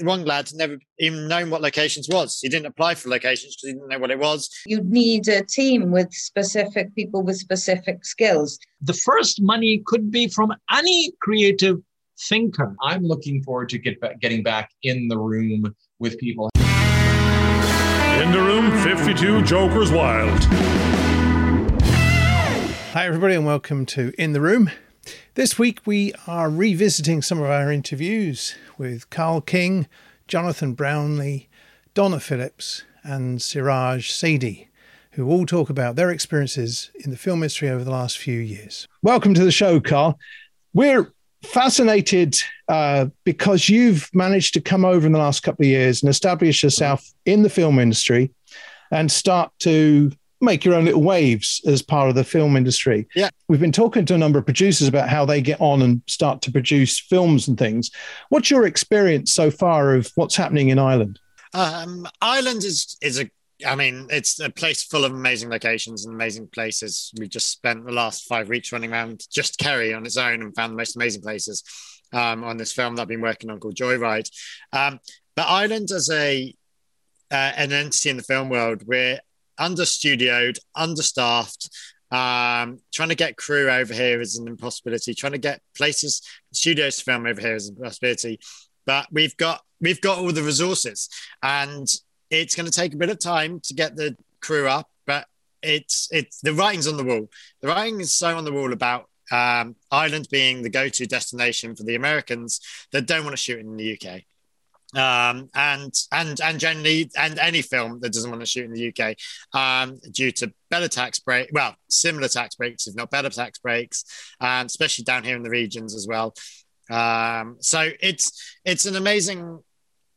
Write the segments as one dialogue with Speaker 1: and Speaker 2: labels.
Speaker 1: One lad never even known what locations was. He didn't apply for locations because he didn't know what it was.
Speaker 2: You'd need a team with specific people with specific skills.
Speaker 3: The first money could be from any creative thinker.
Speaker 4: I'm looking forward to get back, getting back in the room with people.
Speaker 5: In the room, 52 Jokers Wild.
Speaker 6: Hi, everybody, and welcome to In the Room. This week we are revisiting some of our interviews with Carl King, Jonathan Brownlee, Donna Phillips, and Siraj Zaidi, who all talk about their experiences in the film industry over the last few years. Welcome to the show, Carl. We're fascinated uh, because you've managed to come over in the last couple of years and establish yourself in the film industry and start to make your own little waves as part of the film industry.
Speaker 1: Yeah.
Speaker 6: We've been talking to a number of producers about how they get on and start to produce films and things. What's your experience so far of what's happening in Ireland?
Speaker 1: Um, Ireland is is a I mean, it's a place full of amazing locations and amazing places. We just spent the last five weeks running around just Kerry on its own and found the most amazing places um, on this film that I've been working on called Joyride. Um, but Ireland as a uh, an entity in the film world, we're understudioed, understaffed. Um, trying to get crew over here is an impossibility. Trying to get places, studios to film over here is an impossibility. But we've got we've got all the resources, and it's going to take a bit of time to get the crew up. But it's it's the writing's on the wall. The writing is so on the wall about um, Ireland being the go-to destination for the Americans that don't want to shoot in the UK um, and and and generally and any film that doesn't want to shoot in the UK um, due to better tax break, well, similar tax breaks, if not better tax breaks, and especially down here in the regions as well. Um, so it's it's an amazing.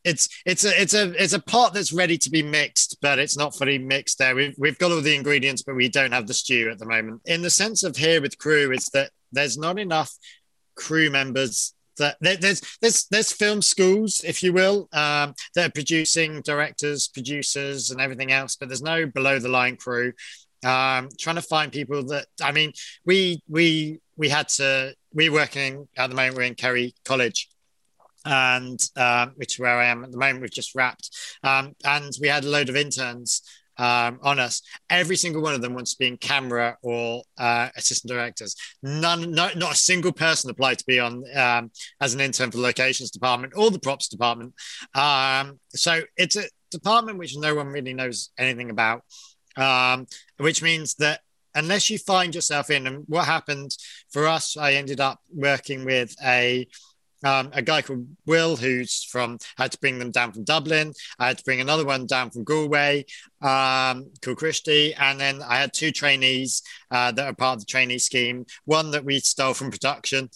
Speaker 1: It's it's a it's a it's a pot that's ready to be mixed, but it's not fully mixed. There, we've we've got all the ingredients, but we don't have the stew at the moment. In the sense of here with crew, is that there's not enough crew members that there's there's there's film schools, if you will, um, that are producing directors, producers, and everything else, but there's no below the line crew. Um, trying to find people that I mean, we we we had to we're working at the moment. We're in Kerry College, and um, which is where I am at the moment. We've just wrapped, um, and we had a load of interns um, on us. Every single one of them wants to be in camera or uh, assistant directors. None, no, not a single person applied to be on um, as an intern for the locations department or the props department. Um, so it's a department which no one really knows anything about, um, which means that unless you find yourself in, and what happened for us, I ended up working with a um, a guy called Will, who's from, had to bring them down from Dublin. I had to bring another one down from Galway, um, called Christy. And then I had two trainees uh, that are part of the trainee scheme, one that we stole from production.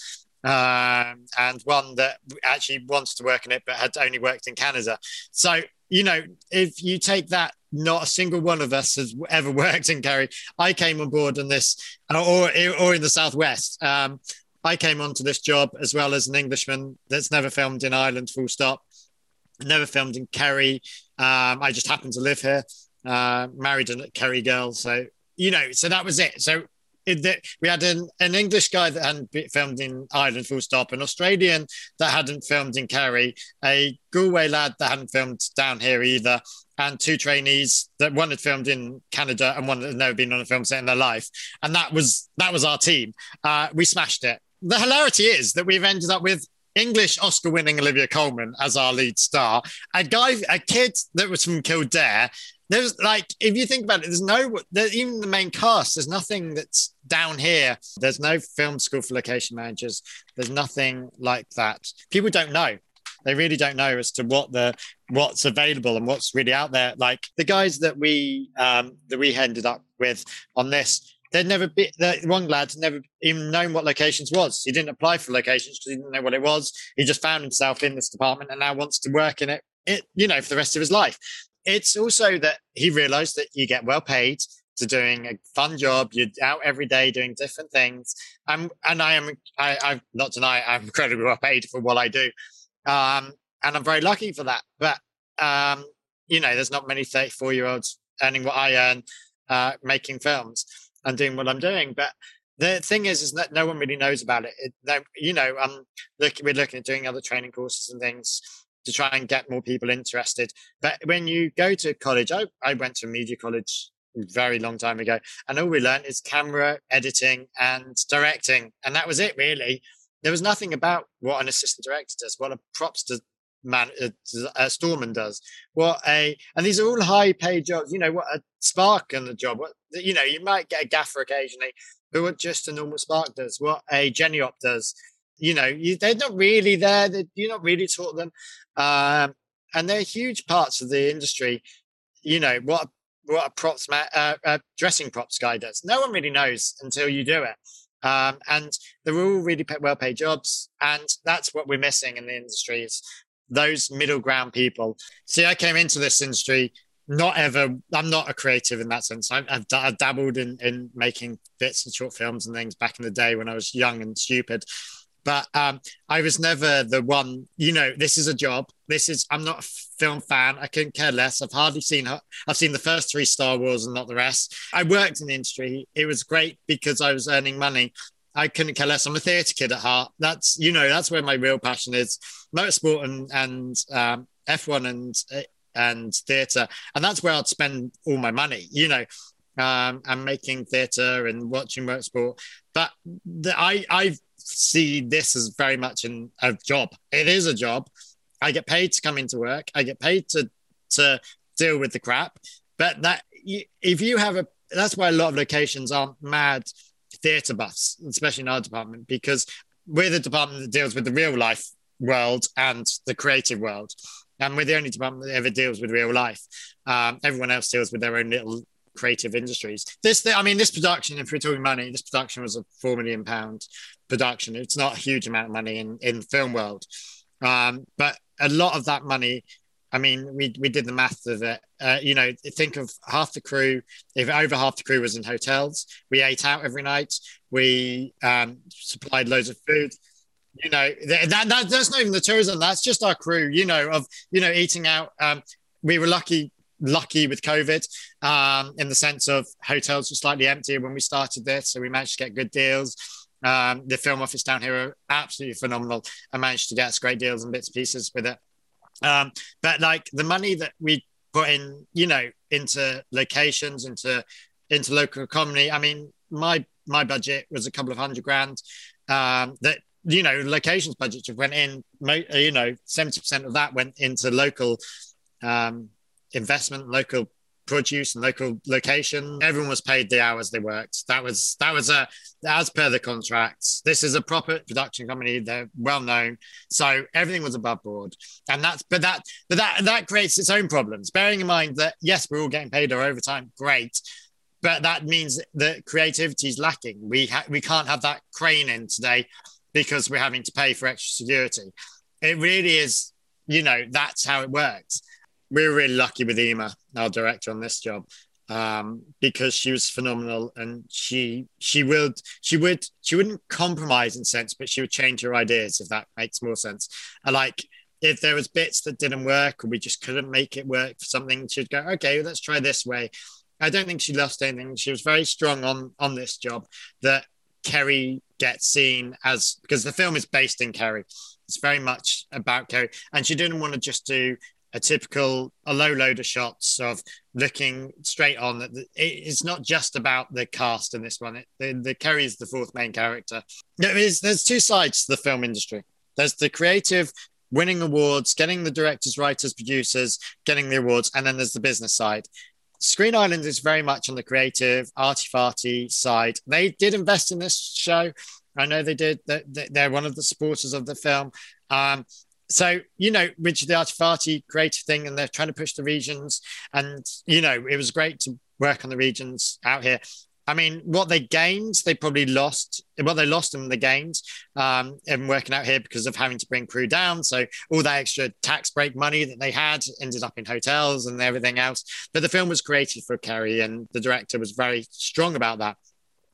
Speaker 1: Um, and one that actually wants to work in it, but had only worked in Canada. So, you know, if you take that not a single one of us has ever worked in Kerry. I came on board on this, or or in the southwest. Um, I came onto this job as well as an Englishman that's never filmed in Ireland, full stop. Never filmed in Kerry. Um, I just happened to live here, uh, married a Kerry girl. So, you know, so that was it. So it, we had an, an, English guy that hadn't filmed in Ireland, full stop, an Australian that hadn't filmed in Kerry, a Galway lad that hadn't filmed down here either, and two trainees that one had filmed in Canada and one that had never been on a film set in their life. And that was that was our team. Uh, we smashed it the hilarity is that we've ended up with English Oscar winning Olivia Colman as our lead star, a guy, a kid that was from Kildare. There's like, if you think about it, there's no, there, even the main cast, there's nothing that's down here. There's no film school for location managers. There's nothing like that. People don't know. They really don't know as to what the what's available and what's really out there. Like the guys that we um, that we ended up with on this, They'd never be the one lad never even known what locations was. He didn't apply for locations because he didn't know what it was. He just found himself in this department and now wants to work in it, it you know, for the rest of his life. It's also that he realized that you get well paid to doing a fun job. You're out every day doing different things. Um, and I am, I, I'm not deny I'm incredibly well paid for what I do. Um, and I'm very lucky for that. But, um, you know, there's not many 34 year olds earning what I earn, uh, making films and doing what I'm doing. But the thing is, is that no one really knows about it. it you know, um, look, we're looking at doing other training courses and things. to try and get more people interested. But when you go to college, I, I went to media college a very long time ago, and all we learned is camera editing and directing, and that was it really. There was nothing about what an assistant director does, what a props does, man a, a storeman does. What a and these are all high paid jobs you know what a spark in the job what you know you might get a gaffer occasionally but what just a normal spark does what a geniop does. You know you, they're not really there they, you're not really taught them um, and they're huge parts of the industry. You know what what a props ma- uh, dressing props guy does. No one really knows until you do it um, and they're all really well paid jobs and that's what we're missing in the industry is those middle ground people. See, I came into this industry not ever. I'm not a creative in that sense. I've, I've, I've dabbled in in making bits and short films and things back in the day when I was young and stupid. But um, I was never the one. You know, this is a job. This is. I'm not a film fan. I couldn't care less. I've hardly seen. I've seen the first three Star Wars and not the rest. I worked in the industry. It was great because I was earning money. I couldn't care less. I'm a theatre kid at heart. That's you know that's where my real passion is, motorsport and and um, F1 and and theatre, and that's where I'd spend all my money. You know, um, and making theatre and watching motorsport. But the, I I see this as very much an, a job. It is a job. I get paid to come into work. I get paid to to deal with the crap. But that if you have a that's why a lot of locations aren't mad theatre buffs, especially in our department, because we're the department that deals with the real life world and the creative world. And we're the only department that ever deals with real life. Um, everyone else deals with their own little creative industries. This, I mean, this production, if we're talking money, this production was a four million pound production. It's not a huge amount of money in in the film world, um, but a lot of that money I mean, we we did the math of it. Uh, you know, think of half the crew. If over half the crew was in hotels, we ate out every night. We um, supplied loads of food. You know, that, that that's not even the tourism. That's just our crew. You know, of you know eating out. Um, we were lucky lucky with COVID um, in the sense of hotels were slightly emptier when we started this, so we managed to get good deals. Um, the film office down here are absolutely phenomenal. I managed to get us great deals and bits and pieces with it. Um, but like the money that we put in, you know, into locations, into into local economy. I mean, my my budget was a couple of hundred grand. Um, that you know, locations budget went in. You know, seventy percent of that went into local um, investment, local produce and local location. Everyone was paid the hours they worked. That was that was a as per the contracts. This is a proper production company. They're well known, so everything was above board. And that's but that but that that creates its own problems. Bearing in mind that yes, we're all getting paid our overtime, great. But that means that creativity is lacking. We ha- we can't have that crane in today because we're having to pay for extra security. It really is, you know, that's how it works we were really lucky with Emer, our director on this job, um, because she was phenomenal and she she would she would she wouldn't compromise in sense, but she would change her ideas if that makes more sense. Like if there was bits that didn't work or we just couldn't make it work for something, she'd go, okay, let's try this way. I don't think she lost anything. She was very strong on on this job that Kerry gets seen as because the film is based in Kerry. It's very much about Kerry, and she didn't want to just do a typical a low load of shots of looking straight on that it's not just about the cast in this one. It, the, the kerry is the fourth main character. There is there's two sides to the film industry. There's the creative winning awards getting the directors writers producers getting the awards and then there's the business side. Screen Ireland is very much on the creative arty farty side. They did invest in this show. I know they did. They're one of the supporters of the film. Um, so you know Richard the Artifati creative thing and they're trying to push the regions and you know it was great to work on the regions out here I mean, what they gained, they probably lost. Well, they lost them, they gained um, in working out here because of having to bring crew down. So all that extra tax break money that they had ended up in hotels and everything else. But the film was created for Kerry, and the director was very strong about that.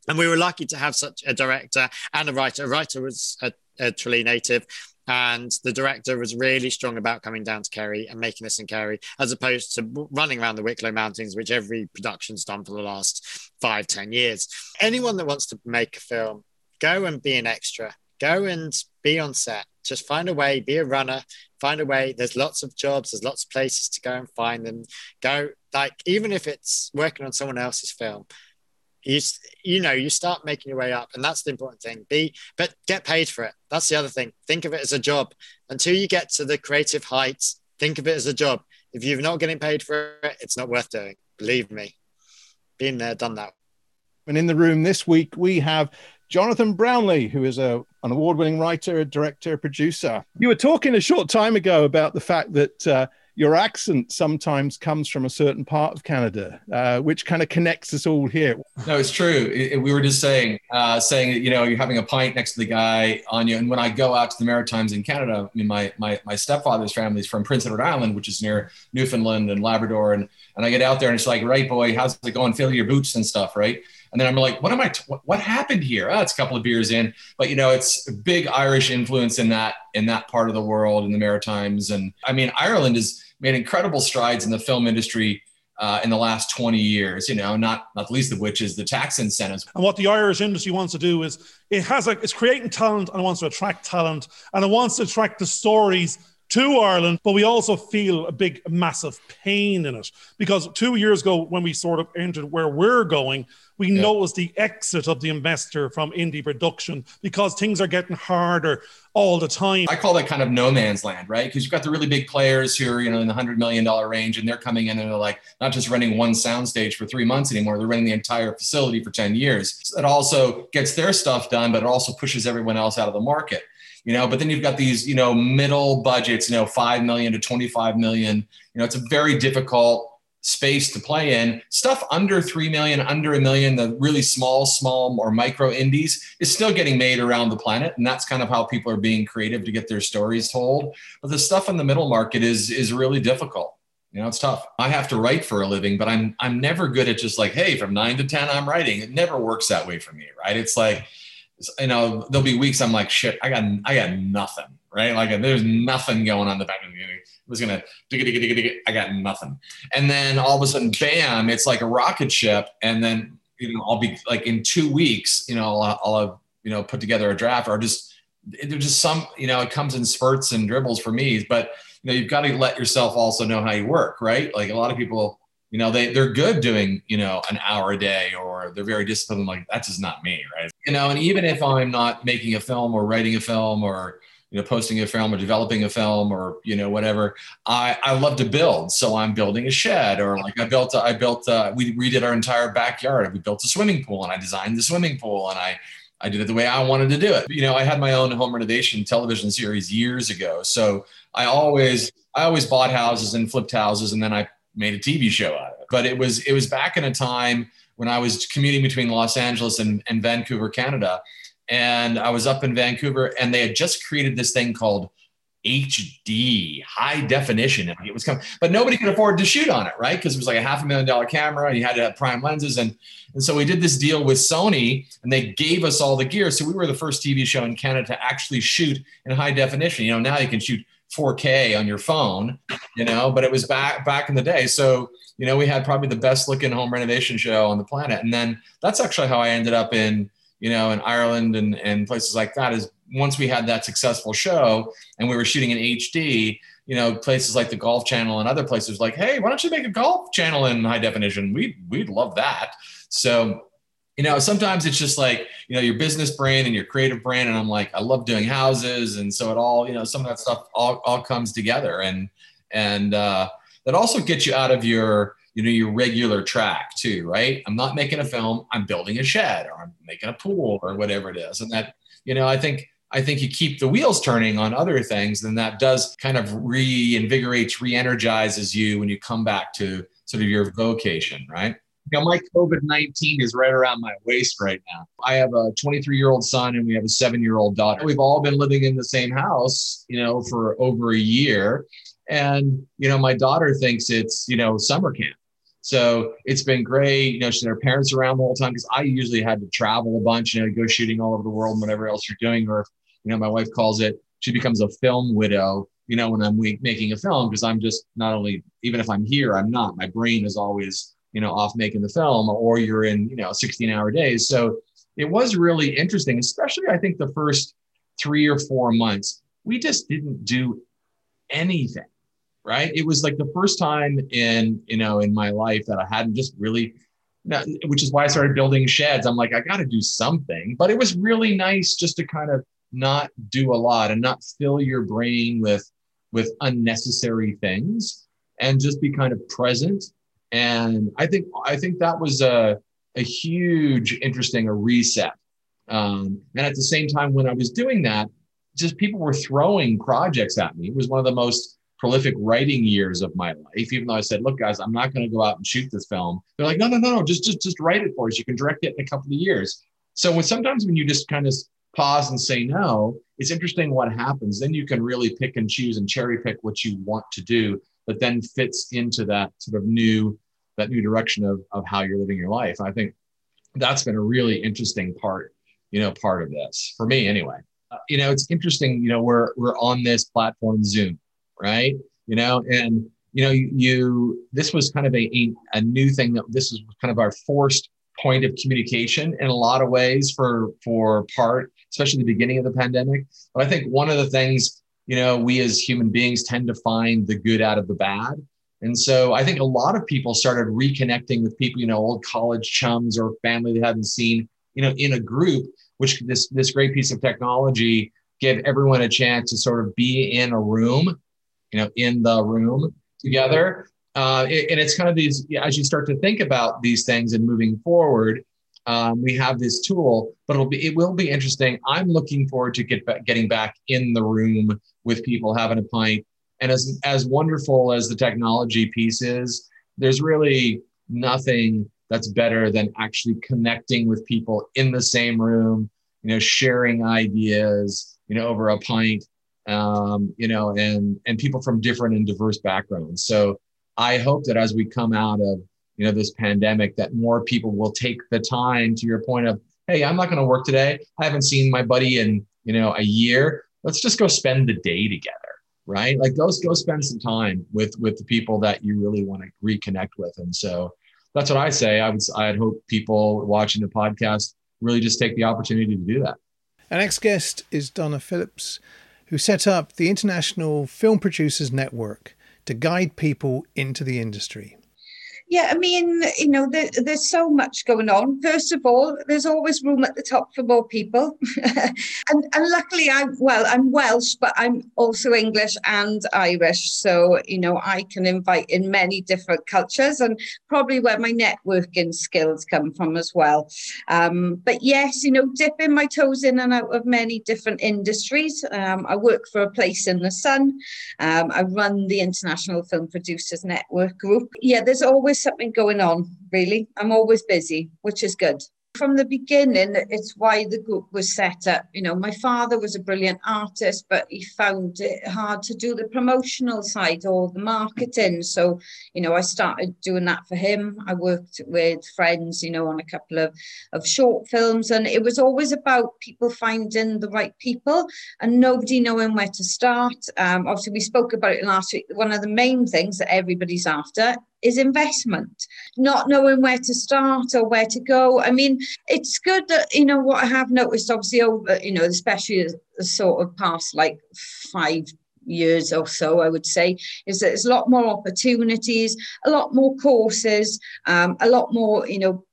Speaker 1: And we were lucky to have such a director and a writer. A writer was a, a native, and the director was really strong about coming down to Kerry and making this in Kerry, as opposed to running around the Wicklow Mountains, which every production's done for the last five, ten years. Anyone that wants to make a film, go and be an extra. Go and be on set. Just find a way, be a runner, find a way. There's lots of jobs, there's lots of places to go and find them. Go like even if it's working on someone else's film, you you know you start making your way up, and that's the important thing. Be but get paid for it. That's the other thing. Think of it as a job until you get to the creative heights. Think of it as a job. If you're not getting paid for it, it's not worth doing. Believe me, been there, done that.
Speaker 6: And in the room this week, we have Jonathan Brownlee, who is a, an award winning writer, director, producer. You were talking a short time ago about the fact that uh, your accent sometimes comes from a certain part of Canada, uh, which kind of connects us all here.
Speaker 4: No, it's true. It, it, we were just saying, uh, saying that you know you're having a pint next to the guy on you, and when I go out to the Maritimes in Canada, I mean my my my stepfather's family is from Prince Edward Island, which is near Newfoundland and Labrador, and and I get out there and it's like, right, boy, how's it going? Fill your boots and stuff, right? And then I'm like, what am I? T- what happened here? Oh, it's a couple of beers in, but you know, it's a big Irish influence in that in that part of the world in the Maritimes, and I mean, Ireland has made incredible strides in the film industry uh, in the last 20 years, you know, not not the least of which is the tax incentives.
Speaker 7: And what the Irish industry wants to do is it has like it's creating talent and it wants to attract talent and it wants to attract the stories to Ireland, but we also feel a big, massive pain in it because two years ago, when we sort of entered where we're going, we yeah. noticed the exit of the investor from indie production because things are getting harder all the time.
Speaker 4: I call that kind of no man's land, right? Because you've got the really big players who are, you know, in the hundred million dollar range, and they're coming in and they're like not just running one soundstage for three months anymore; they're running the entire facility for ten years. It also gets their stuff done, but it also pushes everyone else out of the market you know but then you've got these you know middle budgets you know 5 million to 25 million you know it's a very difficult space to play in. Stuff under 3 million under a million the really small small or micro indies is still getting made around the planet and that's kind of how people are being creative to get their stories told. But the stuff in the middle market is is really difficult. You know it's tough. I have to write for a living but i'm i'm never good at just like hey from 9 to 10 i'm writing. It never works that way for me right? It's like you know, there'll be weeks I'm like, shit, I got, I got nothing, right? Like there's nothing going on the back of the was gonna, dig dig dig dig. I got nothing. And then all of a sudden, bam, it's like a rocket ship. And then, you know, I'll be like in two weeks, you know, I'll, I'll have you know, put together a draft or just, there's just some, you know, it comes in spurts and dribbles for me, but you know, you've got to let yourself also know how you work, right? Like a lot of people, you know they they're good doing you know an hour a day or they're very disciplined like that's just not me right you know and even if i'm not making a film or writing a film or you know posting a film or developing a film or you know whatever i i love to build so i'm building a shed or like i built i built we redid our entire backyard we built a swimming pool and i designed the swimming pool and i I did it the way I wanted to do it. You know, I had my own home renovation television series years ago. So I always I always bought houses and flipped houses and then I made a TV show out of it. But it was it was back in a time when I was commuting between Los Angeles and, and Vancouver, Canada. And I was up in Vancouver and they had just created this thing called HD, high definition. it was coming, but nobody could afford to shoot on it, right? Because it was like a half a million dollar camera and you had to have prime lenses. And, and so we did this deal with Sony and they gave us all the gear. So we were the first TV show in Canada to actually shoot in high definition. You know, now you can shoot 4K on your phone, you know, but it was back back in the day. So, you know, we had probably the best looking home renovation show on the planet. And then that's actually how I ended up in, you know, in Ireland and, and places like that is once we had that successful show and we were shooting in HD, you know, places like the Golf Channel and other places like, hey, why don't you make a golf channel in high definition? We we'd love that. So you know, sometimes it's just like, you know, your business brain and your creative brain. And I'm like, I love doing houses. And so it all, you know, some of that stuff all, all comes together. And, and uh, that also gets you out of your, you know, your regular track too, right? I'm not making a film, I'm building a shed or I'm making a pool or whatever it is. And that, you know, I think, I think you keep the wheels turning on other things, then that does kind of reinvigorates, re-energizes you when you come back to sort of your vocation, right? Know, my COVID 19 is right around my waist right now. I have a 23 year old son and we have a seven year old daughter. We've all been living in the same house, you know, for over a year. And, you know, my daughter thinks it's, you know, summer camp. So it's been great. You know, she had her parents around the whole time because I usually had to travel a bunch, you know, go shooting all over the world and whatever else you're doing. Or, you know, my wife calls it, she becomes a film widow, you know, when I'm making a film because I'm just not only, even if I'm here, I'm not. My brain is always, you know, off making the film or you're in, you know, 16 hour days. So it was really interesting, especially I think the first three or four months we just didn't do anything right? It was like the first time in you know in my life that i hadn't just really which is why i started building sheds. I'm like i got to do something. But it was really nice just to kind of not do a lot and not fill your brain with with unnecessary things and just be kind of present. And i think i think that was a, a huge interesting a reset. Um, and at the same time when i was doing that just people were throwing projects at me. It was one of the most prolific writing years of my life even though i said look guys i'm not going to go out and shoot this film they're like no no no no just just just write it for us you can direct it in a couple of years so when sometimes when you just kind of pause and say no, it's interesting what happens. Then you can really pick and choose and cherry pick what you want to do that then fits into that sort of new that new direction of, of how you're living your life. I think that's been a really interesting part, you know, part of this for me anyway. Uh, you know, it's interesting, you know, we're we're on this platform Zoom, right? You know, and you know, you, you this was kind of a, a, a new thing that this is kind of our forced point of communication in a lot of ways for for part especially the beginning of the pandemic but i think one of the things you know we as human beings tend to find the good out of the bad and so i think a lot of people started reconnecting with people you know old college chums or family they hadn't seen you know in a group which this this great piece of technology gave everyone a chance to sort of be in a room you know in the room together. Uh, and it's kind of these as you start to think about these things and moving forward um, we have this tool but it'll be it will be interesting. I'm looking forward to get back, getting back in the room with people having a pint. And as as wonderful as the technology piece is there's really nothing that's better than actually connecting with people in the same room you know sharing ideas you know over a pint um, you know and and people from different and diverse backgrounds so I hope that as we come out of you know this pandemic, that more people will take the time. To your point of, hey, I'm not going to work today. I haven't seen my buddy in you know a year. Let's just go spend the day together, right? Like go go spend some time with with the people that you really want to reconnect with. And so that's what I say. I would I'd hope people watching the podcast really just take the opportunity to do that.
Speaker 6: Our next guest is Donna Phillips, who set up the International Film Producers Network to guide people into the industry?
Speaker 2: Yeah, I mean, you know, there, there's so much going on. First of all, there's always room at the top for more people. and, and luckily, I'm, well, I'm Welsh, but I'm also English and Irish. So, you know, I can invite in many different cultures and probably where my networking skills come from as well. Um, but yes, you know, dipping my toes in and out of many different industries. Um, I work for a place in the sun. Um, I run the International Film Producers Network group. Yeah, there's always always something going on, really. I'm always busy, which is good from the beginning, it's why the group was set up. You know, my father was a brilliant artist, but he found it hard to do the promotional side or the marketing. So, you know, I started doing that for him. I worked with friends, you know, on a couple of, of short films, and it was always about people finding the right people and nobody knowing where to start. Um, obviously, we spoke about it last week. One of the main things that everybody's after is investment, not knowing where to start or where to go. I mean, it's good that, you know, what I have noticed, obviously, over, you know, especially the sort of past like five years or so, I would say, is that there's a lot more opportunities, a lot more courses, um, a lot more, you know,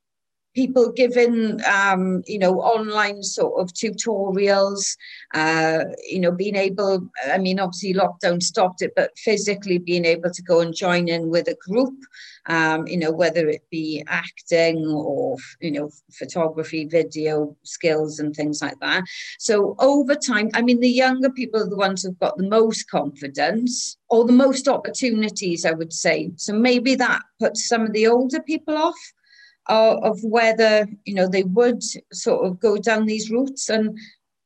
Speaker 2: people giving um, you know online sort of tutorials uh, you know being able i mean obviously lockdown stopped it but physically being able to go and join in with a group um, you know whether it be acting or you know photography video skills and things like that. So over time i mean the younger people are the ones who've got the most confidence or the most opportunities i would say. So maybe that puts some of the older people off uh, of whether you know they would sort of go down these routes. And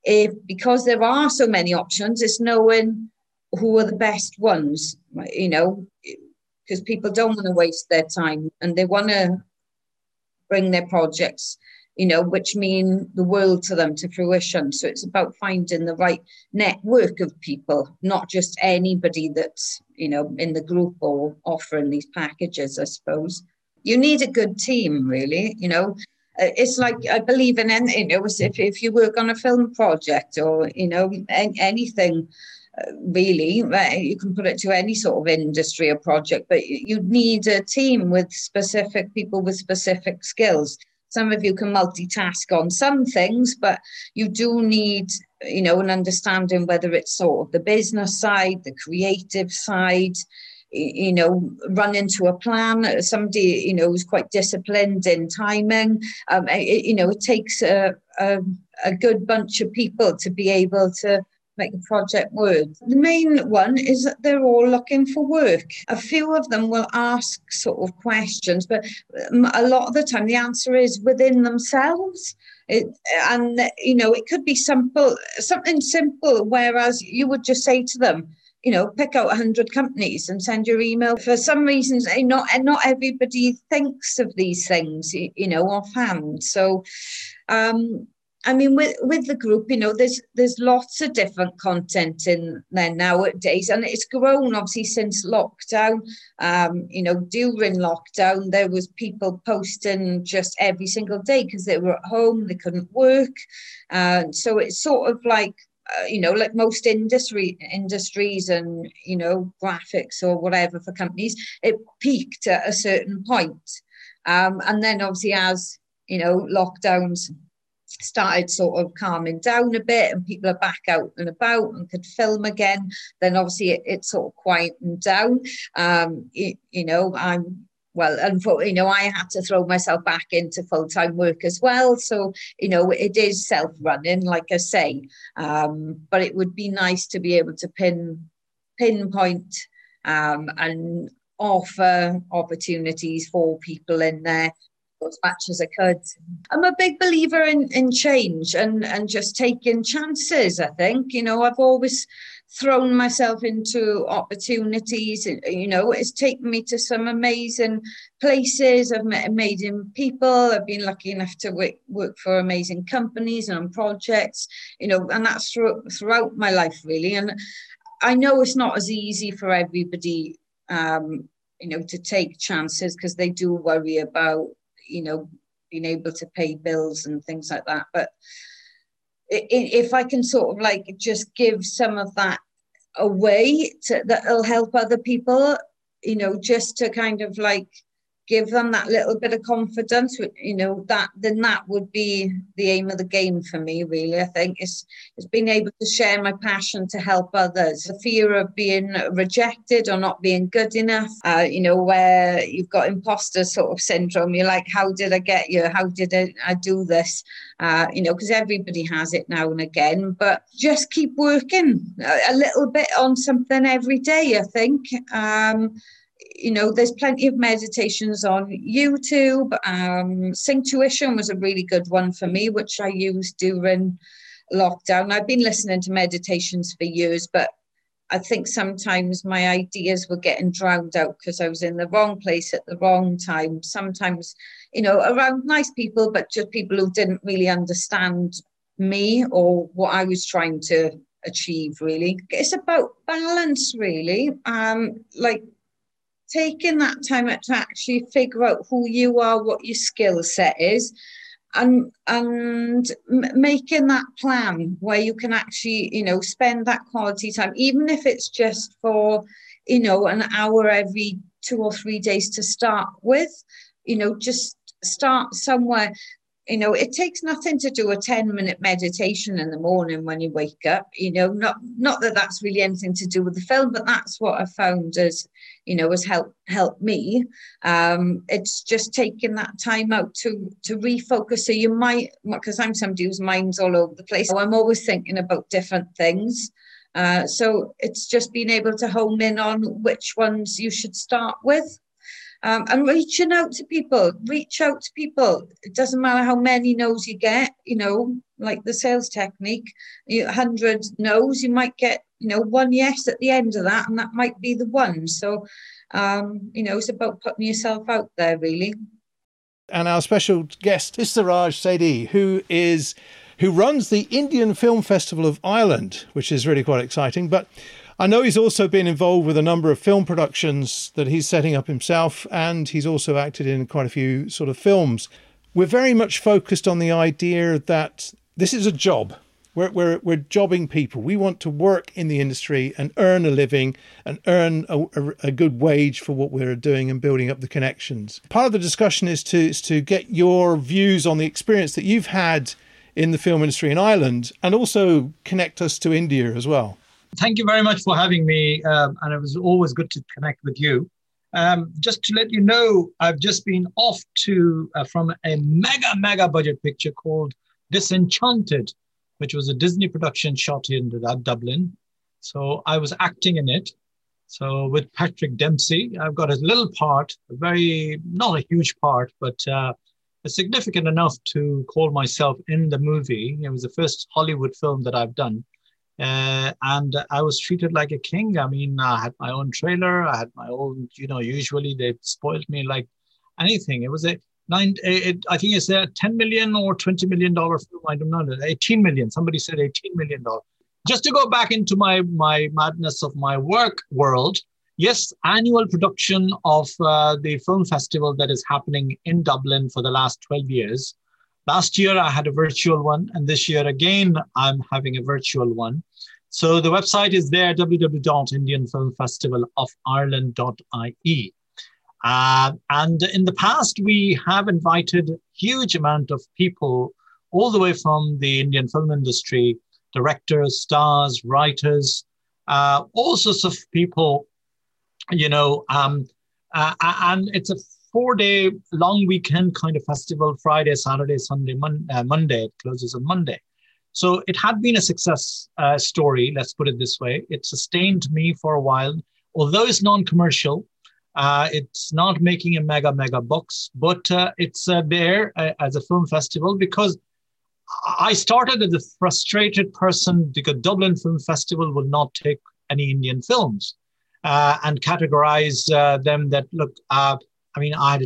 Speaker 2: if because there are so many options it's knowing who are the best ones you know because people don't want to waste their time and they want to bring their projects you know which mean the world to them to fruition. So it's about finding the right network of people not just anybody that's you know in the group or offering these packages i suppose you need a good team, really. You know, uh, it's like I believe in, you know, if, if you work on a film project or, you know, anything, really. You can put it to any sort of industry or project, but you need a team with specific people with specific skills. Some of you can multitask on some things, but you do need, you know, an understanding whether it's sort of the business side, the creative side, you know, run into a plan. Somebody, you know, who's quite disciplined in timing. Um, it, you know, it takes a, a, a good bunch of people to be able to make the project work. The main one is that they're all looking for work. A few of them will ask sort of questions, but um, a lot of the time the answer is within themselves. It, and you know it could be simple something simple whereas you would just say to them you know pick out 100 companies and send your email. For some reasons eh, not not everybody thinks of these things you know offhand. So um I mean, with with the group, you know, there's there's lots of different content in there nowadays, and it's grown obviously since lockdown. Um, you know, during lockdown, there was people posting just every single day because they were at home, they couldn't work, uh, so it's sort of like uh, you know, like most industry industries and you know graphics or whatever for companies, it peaked at a certain point, um, and then obviously as you know lockdowns started sort of calming down a bit and people are back out and about and could film again, then obviously it, it sort of quietened down. Um, it, you know, I'm well, for, you know, I had to throw myself back into full time work as well. So, you know, it is self running, like I say. Um, but it would be nice to be able to pin pinpoint um, and offer opportunities for people in there as much as I could. I'm a big believer in, in change and, and just taking chances, I think. You know, I've always thrown myself into opportunities. You know, it's taken me to some amazing places. I've met amazing people. I've been lucky enough to work, work for amazing companies and on projects, you know, and that's through, throughout my life, really. And I know it's not as easy for everybody. Um, you know, to take chances because they do worry about you know, being able to pay bills and things like that. But if I can sort of like just give some of that away to, that'll help other people, you know, just to kind of like give them that little bit of confidence you know that then that would be the aim of the game for me really i think. It's it's being able to share my passion to help others. The fear of being rejected or not being good enough uh, you know where you've got imposter sort of syndrome. You're like how did i get you how did i, I do this? Uh, you know because everybody has it now and again but just keep working a, a little bit on something every day i think. Um, you know, there's plenty of meditations on YouTube. Um, Synctuition was a really good one for me, which I used during lockdown. I've been listening to meditations for years, but I think sometimes my ideas were getting drowned out because I was in the wrong place at the wrong time. Sometimes, you know, around nice people, but just people who didn't really understand me or what I was trying to achieve, really. It's about balance, really. Um, like taking that time to actually figure out who you are, what your skill set is, and and making that plan where you can actually you know spend that quality time, even if it's just for you know an hour every two or three days to start with. You know, just start somewhere you know it takes nothing to do a 10 minute meditation in the morning when you wake up you know not not that that's really anything to do with the film but that's what i found as you know has helped helped me. Um it's just taking that time out to to refocus. So you might because i'm somebody whose mind's all over the place so i'm always thinking about different things. Uh, so it's just being able to home in on which ones you should start with. Um, and reaching out to people, reach out to people. It doesn't matter how many no's you get, you know, like the sales technique, you 100 no's, you might get, you know, one yes at the end of that, and that might be the one. So, um, you know, it's about putting yourself out there, really.
Speaker 6: And our special guest is Siraj Zaidi, who is who runs the Indian Film Festival of Ireland, which is really quite exciting. But I know he's also been involved with a number of film productions that he's setting up himself, and he's also acted in quite a few sort of films. We're very much focused on the idea that this is a job. We're, we're, we're jobbing people. We want to work in the industry and earn a living and earn a, a, a, good wage for what we're doing and building up the connections. Part of the discussion is to, is to get your views on the experience that you've had in the film industry in Ireland and also connect us to India as well.
Speaker 3: Thank you very much for having me. Um, and it was always good to connect with you. Um, just to let you know, I've just been off to uh, from a mega, mega budget picture called Disenchanted, which was a Disney production shot in Dublin. So I was acting in it. So with Patrick Dempsey, I've got a little part, a very, not a huge part, but uh, significant enough to call myself in the movie. It was the first Hollywood film that I've done. Uh, and I was treated like a king. I mean, I had my own trailer. I had my own, you know, usually they spoiled me like anything. It was a nine, it, I think it's a 10 million or 20 million dollar film. I don't know, 18 million. Somebody said 18 million dollar. Just to go back into my, my madness of my work world, yes, annual production of uh, the film festival that is happening in Dublin for the last 12 years. Last year, I had a virtual one, and this year again, I'm having a virtual one. So the website is there www.indianfilmfestivalofireland.ie. Uh, and in the past, we have invited huge amount of people all the way from the Indian film industry, directors, stars, writers, uh, all sorts of people you know, um, uh, and it's a four day long weekend kind of festival Friday, Saturday, Sunday, Mon- uh, Monday. It closes on Monday. So it had been a success uh, story, let's put it this way. It sustained me for a while, although it's non commercial. Uh, it's not making a mega, mega box, but uh, it's uh, there as a film festival because I started as a frustrated person because Dublin Film Festival will not take any Indian films uh, and categorize uh, them that look, uh, I mean, I had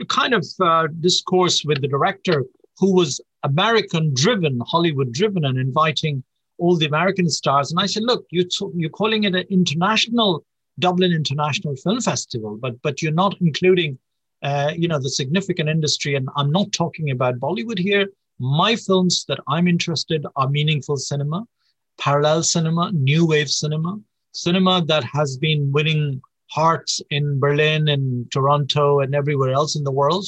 Speaker 3: a kind of uh, discourse with the director who was American driven, Hollywood driven, and inviting all the American stars. And I said, look, you t- you're calling it an international Dublin International Film Festival, but but you're not including, uh, you know, the significant industry. And I'm not talking about Bollywood here. My films that I'm interested are meaningful cinema, parallel cinema, new wave cinema, cinema that has been winning hearts in Berlin and Toronto and everywhere else in the world.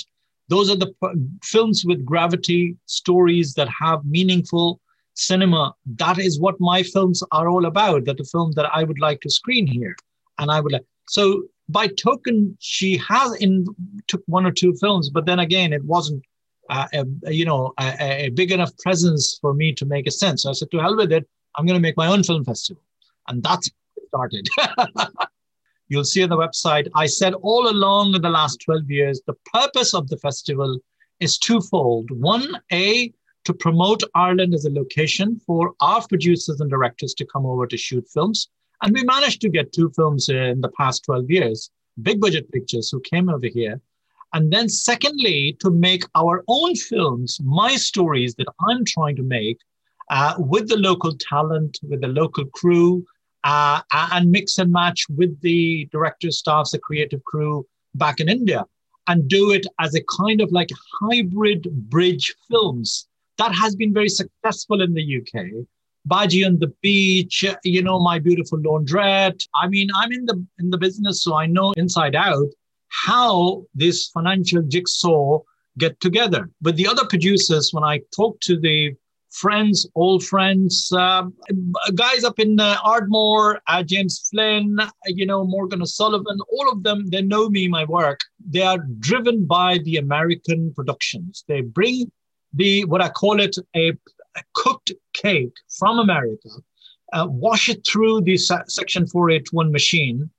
Speaker 3: Those are the p- films with gravity, stories that have meaningful cinema. That is what my films are all about. That the film that I would like to screen here, and I would like. So by token, she has in took one or two films, but then again, it wasn't. Uh, a, you know, a, a big enough presence for me to make a sense. So I said, to hell with it. I'm going to make my own film festival. And that's started. You'll see on the website, I said all along in the last 12 years, the purpose of the festival is twofold. One, A, to promote Ireland as a location for our producers and directors to come over to shoot films. And we managed to get two films in the past 12 years, big budget pictures who came over here. And then, secondly, to make our own films, my stories that I'm trying to make uh, with the local talent, with the local crew, uh, and mix and match with the director staffs, the creative crew back in India, and do it as a kind of like hybrid bridge films. That has been very successful in the UK. Bhaji on the beach, you know, my beautiful laundrette. I mean, I'm in the in the business, so I know inside out how this financial jigsaw get together. But the other producers, when I talk to the friends, old friends, uh, guys up in uh, Ardmore, uh, James Flynn, you know, Morgan O'Sullivan, all of them, they know me, my work. They are driven by the American productions. They bring the, what I call it, a, a cooked cake from America, uh, wash it through the Section 481 machine,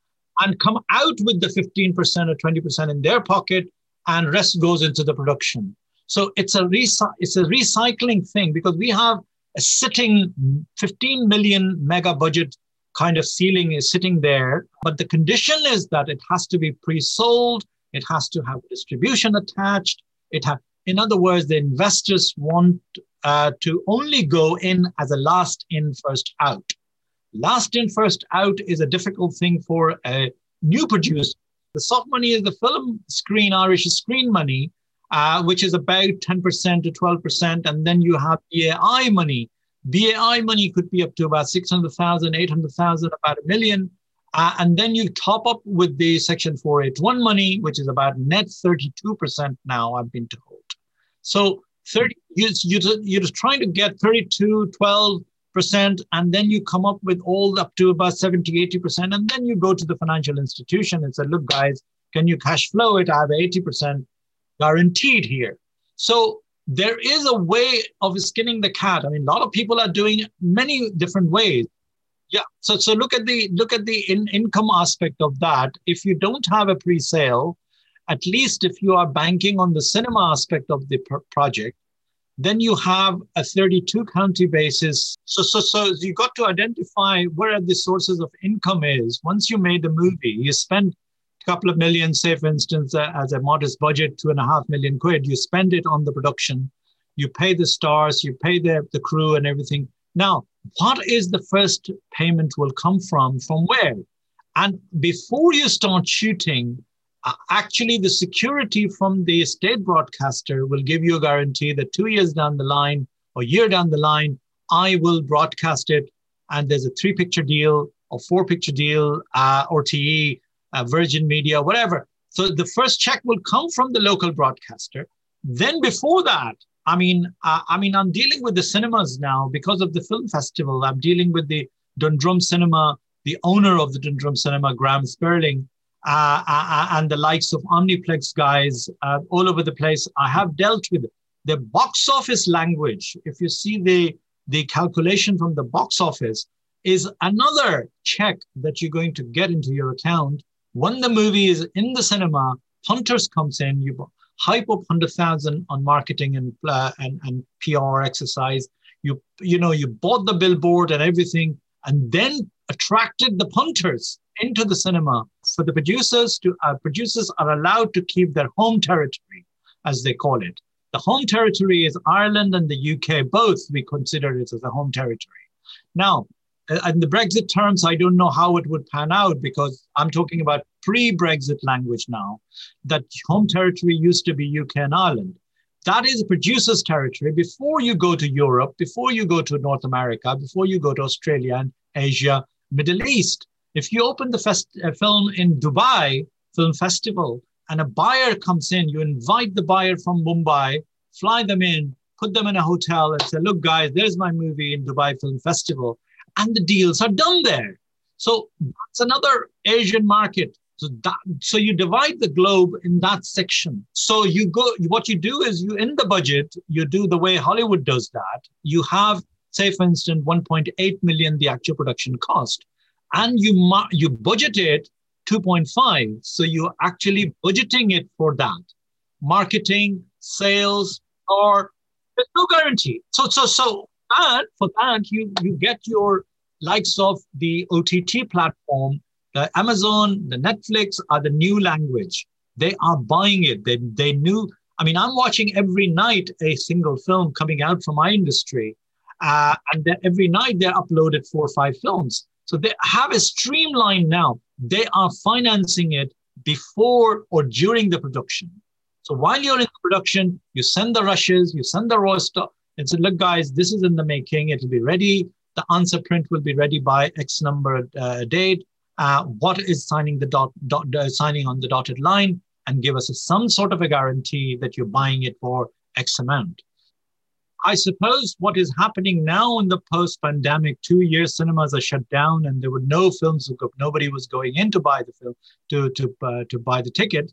Speaker 3: and come out with the 15% or 20% in their pocket, and rest goes into the production. So it's a it's a recycling thing because we have a sitting 15 million mega budget kind of ceiling is sitting there, but the condition is that it has to be pre-sold, it has to have distribution attached. It ha- in other words, the investors want uh, to only go in as a last in, first out. Last in, first out is a difficult thing for a new producer. The soft money is the film screen, Irish screen money, uh, which is about 10% to 12%. And then you have BAI money BAI money could be up to about 600,000, 800,000, about a million. Uh, and then you top up with the Section 481 money, which is about net 32% now, I've been told. So 30, you, you, you're just trying to get 32, 12%, and then you come up with all up to about 70, 80%. And then you go to the financial institution and say, look, guys, can you cash flow it? I have 80% guaranteed here. So there is a way of skinning the cat. I mean, a lot of people are doing many different ways yeah so so look at the look at the in, income aspect of that if you don't have a pre-sale at least if you are banking on the cinema aspect of the pr- project then you have a 32 county basis. So so so you got to identify where the sources of income is. Once you made a movie you spend a couple of million say for instance uh, as a modest budget two and a half million quid you spend it on the production. You pay the stars you pay the, the crew and everything. Now what is the first payment will come from? From where? And before you start shooting actually the security from the state broadcaster will give you a guarantee that two years down the line or year down the line i will broadcast it. And there's a three picture deal or four picture deal uh, or te uh, virgin media whatever. So the first check will come from the local broadcaster. Then before that I mean, uh, I mean, I'm dealing with the cinemas now because of the film festival. I'm dealing with the Dundrum Cinema, the owner of the Dundrum Cinema, Graham Sperling, uh, uh, uh, and the likes of Omniplex guys uh, all over the place. I have dealt with the box office language. If you see the the calculation from the box office, is another check that you're going to get into your account when the movie is in the cinema. Hunters comes in, you hype up 100,000 on marketing and, uh, and, and PR exercise. You, you know, you bought the billboard and everything, and then attracted the punters into the cinema. For the producers to uh, producers are allowed to keep their home territory, as they call it. The home territory is Ireland and the UK. Both we consider it as a home territory. Now, uh, in the Brexit terms, I don't know how it would pan out because I'm talking about pre-Brexit language now. That home territory used to be UK and Ireland. That is a producer's territory before you go to Europe, before you go to North America, before you go to Australia and Asia, Middle East. If you open the fest- uh, film in Dubai Film Festival and a buyer comes in, you invite the buyer from Mumbai, fly them in, put them in a hotel, and say, "Look, guys, there's my movie in Dubai Film Festival." and the deals are done there. So that's another Asian market. So that so you divide the globe in that section. So you go what you do is you in the budget, you do the way Hollywood does that. You have, say for instance, 1.8 million the actual production cost. And you you budget it 2.5. So you're actually budgeting it for that. Marketing, sales, or there's no guarantee. So so so and for that, you, you get your likes of the OTT platform, the Amazon, the Netflix are the new language. They are buying it. They, they knew. I mean, I'm watching every night a single film coming out from my industry. Uh, and every night they're uploaded four or five films. So they have a streamline now. They are financing it before or during the production. So while you're in production, you send the rushes, you send the raw stuff, and said, look, guys, this is in the making. It'll be ready. The answer print will be ready by X number uh, date. Uh, what is signing the dot, dot uh, signing on the dotted line and give us a, some sort of a guarantee that you're buying it for X amount. I suppose what is happening now in the post-pandemic, two years cinemas are shut down, and there were no films. Nobody was going in to buy the film to to uh, to buy the ticket.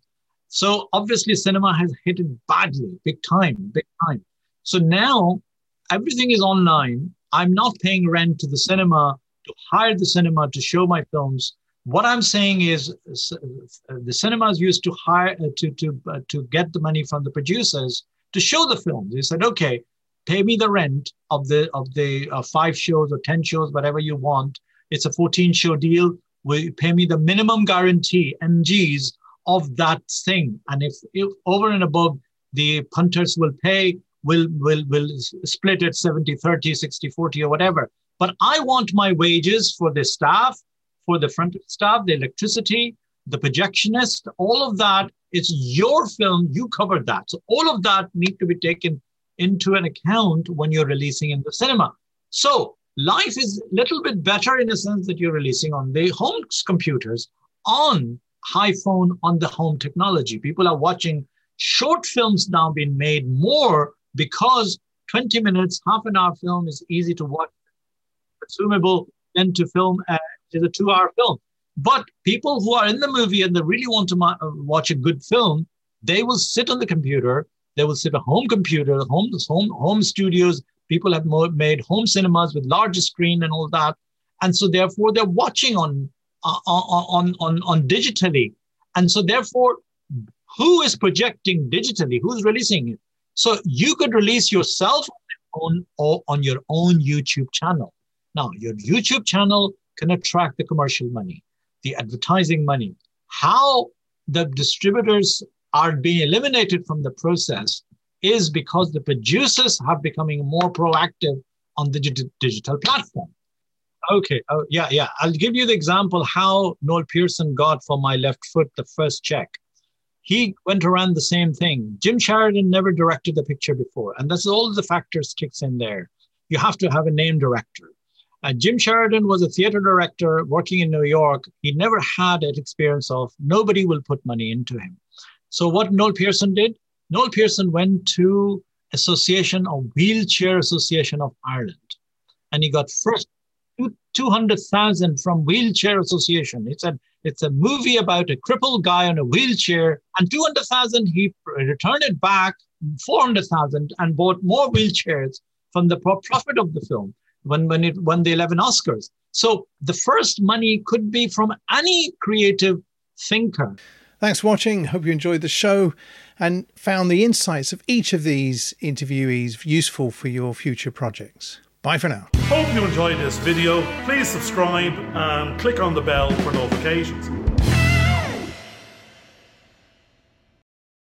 Speaker 3: So obviously, cinema has hit it badly, big time, big time. So now everything is online. I'm not paying rent to the cinema to hire the cinema to show my films. What I'm saying is, uh, the cinemas used to hire uh, to to uh, to get the money from the producers to show the films. They said, okay, pay me the rent of the of the uh, five shows or ten shows, whatever you want. It's a 14 show deal. Will pay me the minimum guarantee MGs of that thing? And if, if over and above, the punters will pay will will will split it 70 30 60 40 or whatever but i want my wages for the staff for the front staff the electricity the projectionist all of that it's your film you covered that so all of that need to be taken into an account when you're releasing in the cinema So life is a little bit better in the sense that you're releasing on the home computers on high phone on the home technology. People are watching short films now being made more because 20 minutes, half an hour film is easy to watch, consumable, than to film uh, is a two hour film. But people who are in the movie and they really want to ma- uh, watch a good film, they will sit on the computer. They will sit a home computer, home home home studios. People have made home cinemas with larger screen and all that, and so therefore they're watching on on on on digitally, and so therefore, who is projecting digitally? Who's releasing it? So you could release yourself on or on your own YouTube channel. Now your YouTube channel can attract the commercial money the advertising money. How the distributors are being eliminated from the process is because the producers have becoming more proactive on the digital platform. Okay, oh, yeah, yeah. I'll give you the example how Noel Pearson got for my left foot the first check. He went around the same thing. Jim Sheridan never directed the picture before, and that's all the factors kicks in there. You have to have a name director. Uh, Jim Sheridan was a theater director working in New York. He never had that experience of nobody will put money into him. So what Noel Pearson did, Noel Pearson went to Association of Wheelchair Association of Ireland, and he got first 200,000 from Wheelchair Association. It's a, it's a movie about a crippled guy on a wheelchair, and 200,000, he returned it back, 400,000, and bought more wheelchairs from the profit of the film when, when it won the 11 Oscars. So the first money could be from any creative thinker.
Speaker 6: Thanks for watching. Hope you enjoyed the show and found the insights of each of these interviewees useful for your future projects. Bye for now.
Speaker 7: Hope you enjoyed this video. Please subscribe and click on the bell for notifications.